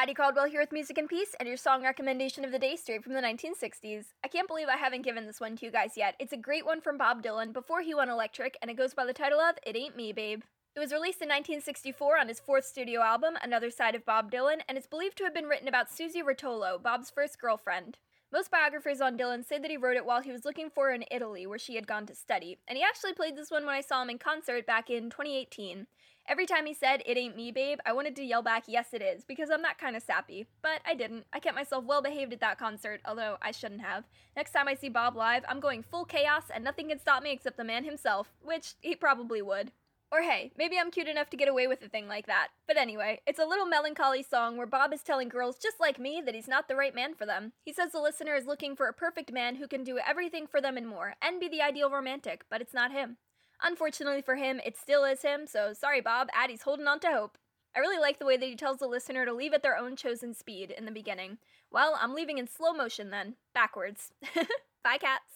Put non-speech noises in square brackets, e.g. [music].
Addie Caldwell here with Music and Peace and your song recommendation of the day straight from the 1960s. I can't believe I haven't given this one to you guys yet. It's a great one from Bob Dylan before he went electric, and it goes by the title of It Ain't Me, Babe. It was released in 1964 on his fourth studio album, Another Side of Bob Dylan, and it's believed to have been written about Suze Rotolo, Bob's first girlfriend. Most biographers on Dylan say that he wrote it while he was looking for her in Italy, where she had gone to study, and he actually played this one when I saw him in concert back in 2018. Every time he said, It ain't me, babe, I wanted to yell back, Yes, it is, because I'm that kind of sappy. But I didn't. I kept myself well behaved at that concert, although I shouldn't have. Next time I see Bob live, I'm going full chaos, and nothing can stop me except the man himself, which he probably would. Or hey, maybe I'm cute enough to get away with a thing like that. But anyway, it's a little melancholy song where Bob is telling girls just like me that he's not the right man for them. He says the listener is looking for a perfect man who can do everything for them and more, and be the ideal romantic, but it's not him. Unfortunately for him, it still is him, so sorry Bob, Addie's holding on to hope. I really like the way that he tells the listener to leave at their own chosen speed in the beginning. Well, I'm leaving in slow motion then, backwards. [laughs] Bye, cats.